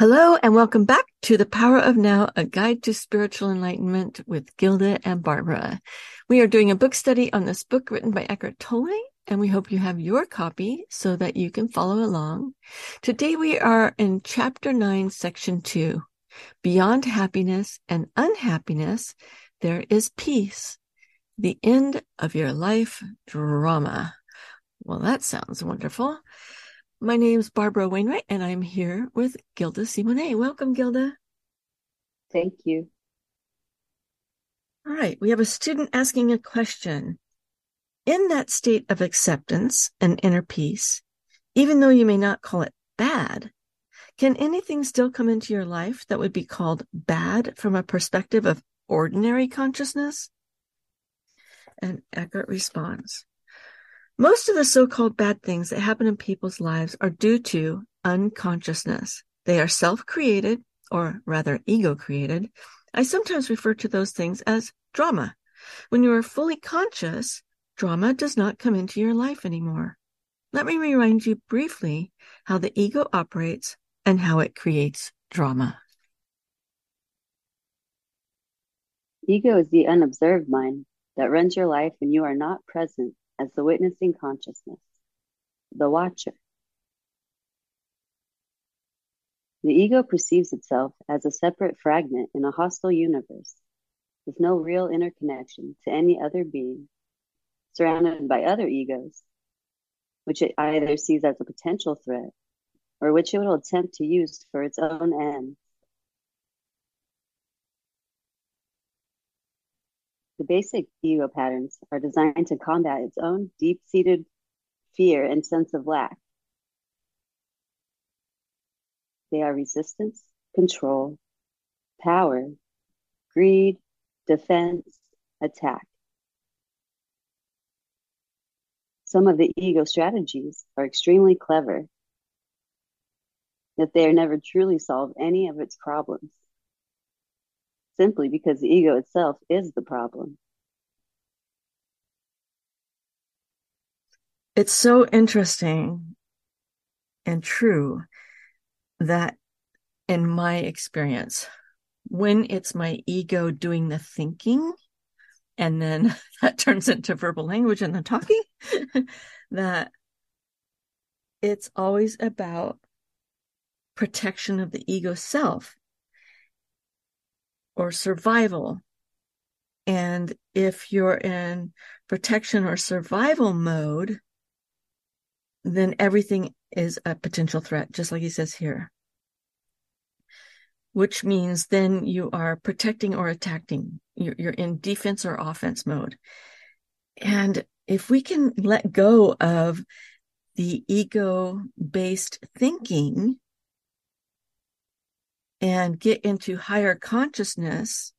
Hello and welcome back to The Power of Now, a guide to spiritual enlightenment with Gilda and Barbara. We are doing a book study on this book written by Eckhart Tolle, and we hope you have your copy so that you can follow along. Today we are in chapter nine, section two. Beyond happiness and unhappiness, there is peace. The end of your life drama. Well, that sounds wonderful. My name is Barbara Wainwright, and I'm here with Gilda Simonet. Welcome, Gilda. Thank you. All right, we have a student asking a question. In that state of acceptance and inner peace, even though you may not call it bad, can anything still come into your life that would be called bad from a perspective of ordinary consciousness? And Eckhart responds most of the so called bad things that happen in people's lives are due to unconsciousness. They are self created, or rather ego created. I sometimes refer to those things as drama. When you are fully conscious, drama does not come into your life anymore. Let me remind you briefly how the ego operates and how it creates drama. Ego is the unobserved mind that runs your life when you are not present as the witnessing consciousness, the watcher. The ego perceives itself as a separate fragment in a hostile universe with no real interconnection to any other being, surrounded by other egos, which it either sees as a potential threat or which it will attempt to use for its own ends. The basic ego patterns are designed to combat its own deep seated fear and sense of lack. They are resistance, control, power, greed, defense, attack. Some of the ego strategies are extremely clever, yet they are never truly solve any of its problems simply because the ego itself is the problem. It's so interesting and true that in my experience, when it's my ego doing the thinking, and then that turns into verbal language and the talking, that it's always about protection of the ego self or survival. And if you're in protection or survival mode, then everything is a potential threat, just like he says here. Which means then you are protecting or attacking. You're, you're in defense or offense mode. And if we can let go of the ego based thinking and get into higher consciousness,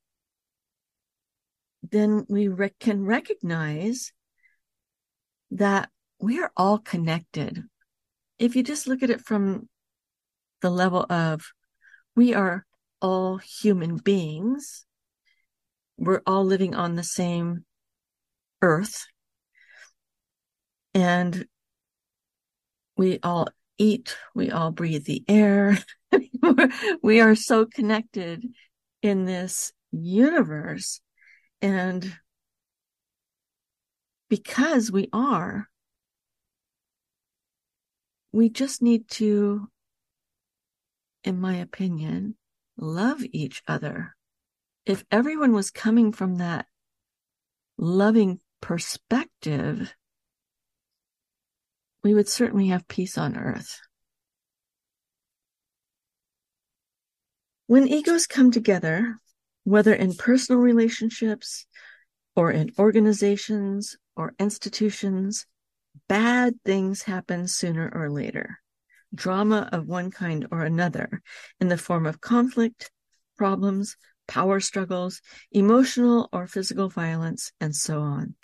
then we re- can recognize that we are all connected. If you just look at it from the level of we are all human beings, we're all living on the same earth, and we all eat, we all breathe the air. we are so connected in this universe. And because we are, we just need to, in my opinion, love each other. If everyone was coming from that loving perspective, we would certainly have peace on earth. When egos come together, whether in personal relationships or in organizations or institutions, bad things happen sooner or later. Drama of one kind or another in the form of conflict, problems, power struggles, emotional or physical violence, and so on.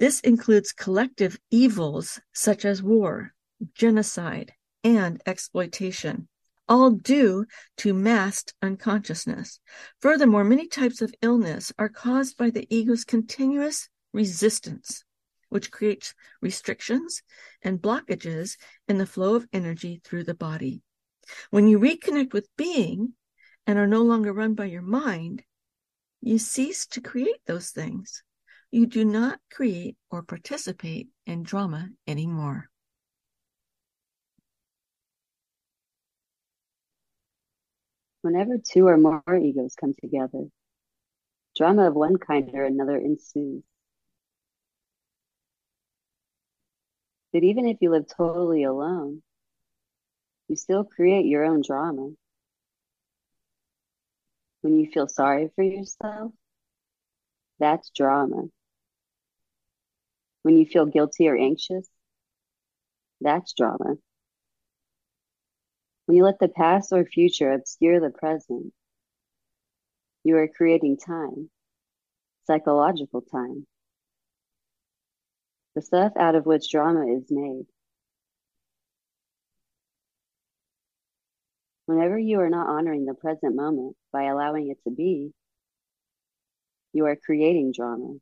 This includes collective evils such as war, genocide, and exploitation, all due to masked unconsciousness. Furthermore, many types of illness are caused by the ego's continuous resistance, which creates restrictions and blockages in the flow of energy through the body. When you reconnect with being and are no longer run by your mind, you cease to create those things. You do not create or participate in drama anymore. Whenever two or more egos come together, drama of one kind or another ensues. But even if you live totally alone, you still create your own drama. When you feel sorry for yourself, that's drama. When you feel guilty or anxious, that's drama. You let the past or future obscure the present, you are creating time, psychological time, the stuff out of which drama is made. Whenever you are not honoring the present moment by allowing it to be, you are creating drama.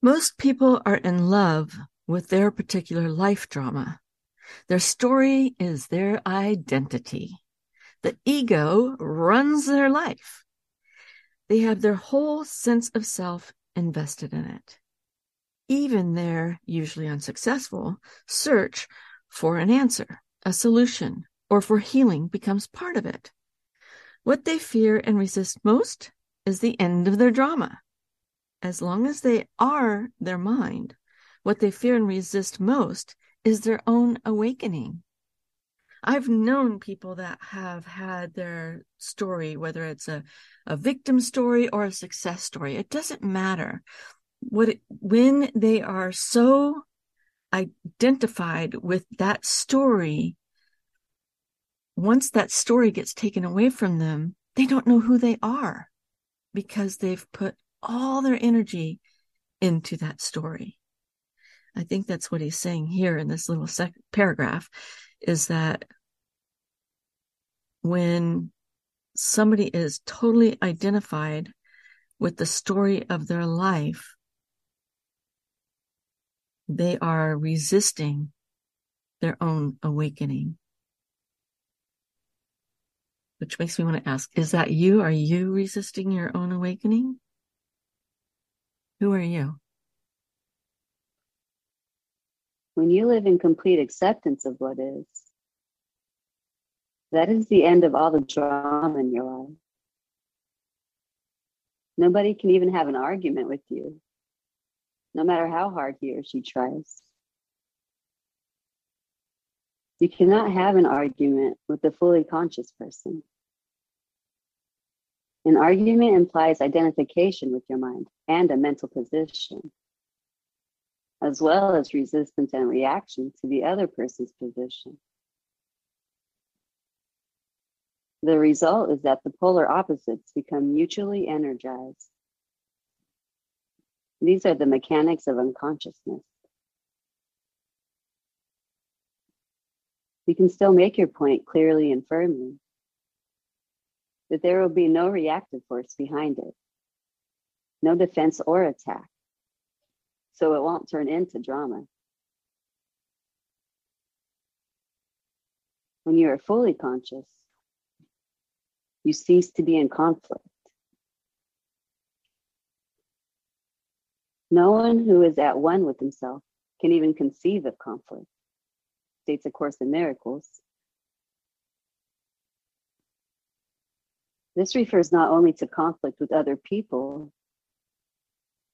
Most people are in love with their particular life drama. Their story is their identity. The ego runs their life. They have their whole sense of self invested in it. Even their usually unsuccessful search for an answer, a solution, or for healing becomes part of it. What they fear and resist most is the end of their drama. As long as they are their mind, what they fear and resist most is their own awakening. I've known people that have had their story, whether it's a, a victim story or a success story, it doesn't matter. What it, when they are so identified with that story, once that story gets taken away from them, they don't know who they are because they've put all their energy into that story. I think that's what he's saying here in this little sec- paragraph is that when somebody is totally identified with the story of their life, they are resisting their own awakening. Which makes me want to ask, is that you? Are you resisting your own awakening? Who are you? When you live in complete acceptance of what is, that is the end of all the drama in your life. Nobody can even have an argument with you, no matter how hard he or she tries. You cannot have an argument with a fully conscious person. An argument implies identification with your mind and a mental position as well as resistance and reaction to the other person's position. The result is that the polar opposites become mutually energized. These are the mechanics of unconsciousness. You can still make your point clearly and firmly, but there will be no reactive force behind it, no defense or attack so it won't turn into drama. When you are fully conscious, you cease to be in conflict. No one who is at one with himself can even conceive of conflict, states A Course in Miracles. This refers not only to conflict with other people,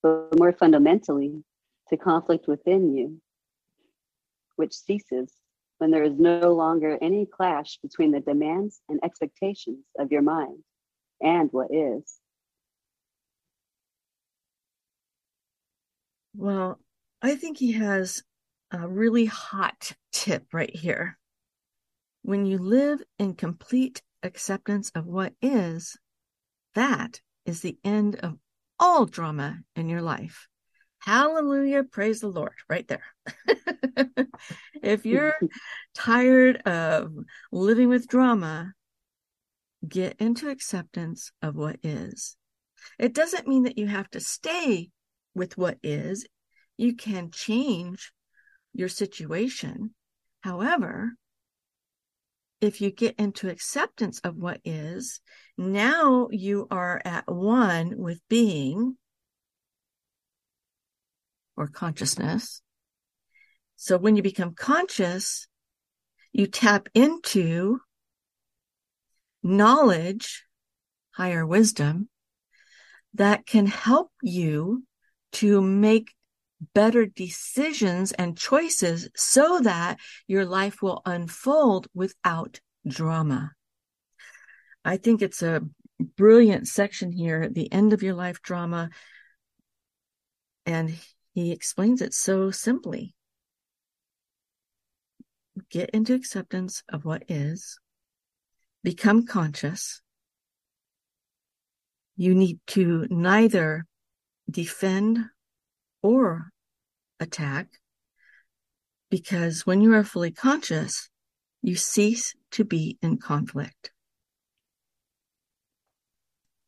but more fundamentally to conflict within you, which ceases when there is no longer any clash between the demands and expectations of your mind and what is. Well, I think he has a really hot tip right here. When you live in complete acceptance of what is, that is the end of all drama in your life. Hallelujah. Praise the Lord. Right there. if you're tired of living with drama, get into acceptance of what is. It doesn't mean that you have to stay with what is. You can change your situation. However, if you get into acceptance of what is, now you are at one with being or consciousness. So when you become conscious, you tap into knowledge, higher wisdom that can help you to make better decisions and choices so that your life will unfold without drama. I think it's a brilliant section here the end of your life drama. And he explains it so simply. Get into acceptance of what is, become conscious. You need to neither defend or attack because when you are fully conscious, you cease to be in conflict.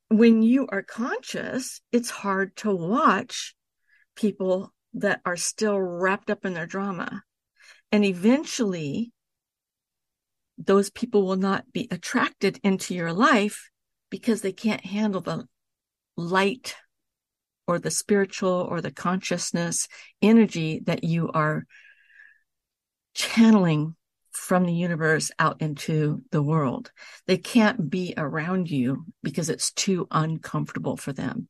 When you are conscious, it's hard to watch people that are still wrapped up in their drama. And eventually, those people will not be attracted into your life because they can't handle the light or the spiritual or the consciousness energy that you are channeling from the universe out into the world. They can't be around you because it's too uncomfortable for them.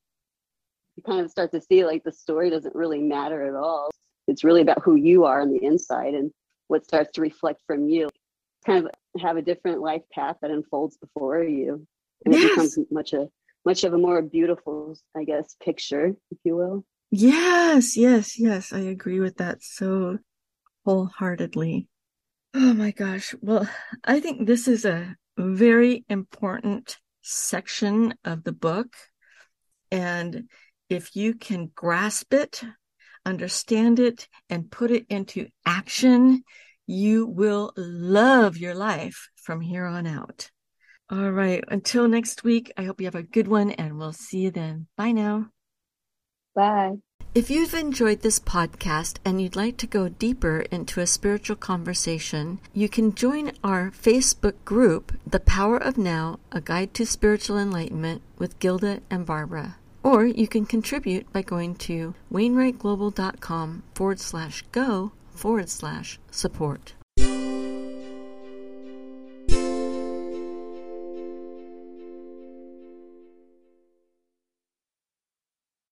You kind of start to see like the story doesn't really matter at all. It's really about who you are on the inside and what starts to reflect from you. Kind of have a different life path that unfolds before you. And yes. it becomes much a much of a more beautiful, I guess, picture, if you will. Yes, yes, yes. I agree with that so wholeheartedly. Oh my gosh. Well, I think this is a very important section of the book. And if you can grasp it, understand it, and put it into action, you will love your life from here on out. All right. Until next week, I hope you have a good one and we'll see you then. Bye now. Bye. If you've enjoyed this podcast and you'd like to go deeper into a spiritual conversation, you can join our Facebook group, The Power of Now, A Guide to Spiritual Enlightenment with Gilda and Barbara. Or you can contribute by going to wainwrightglobal.com forward slash go forward slash support.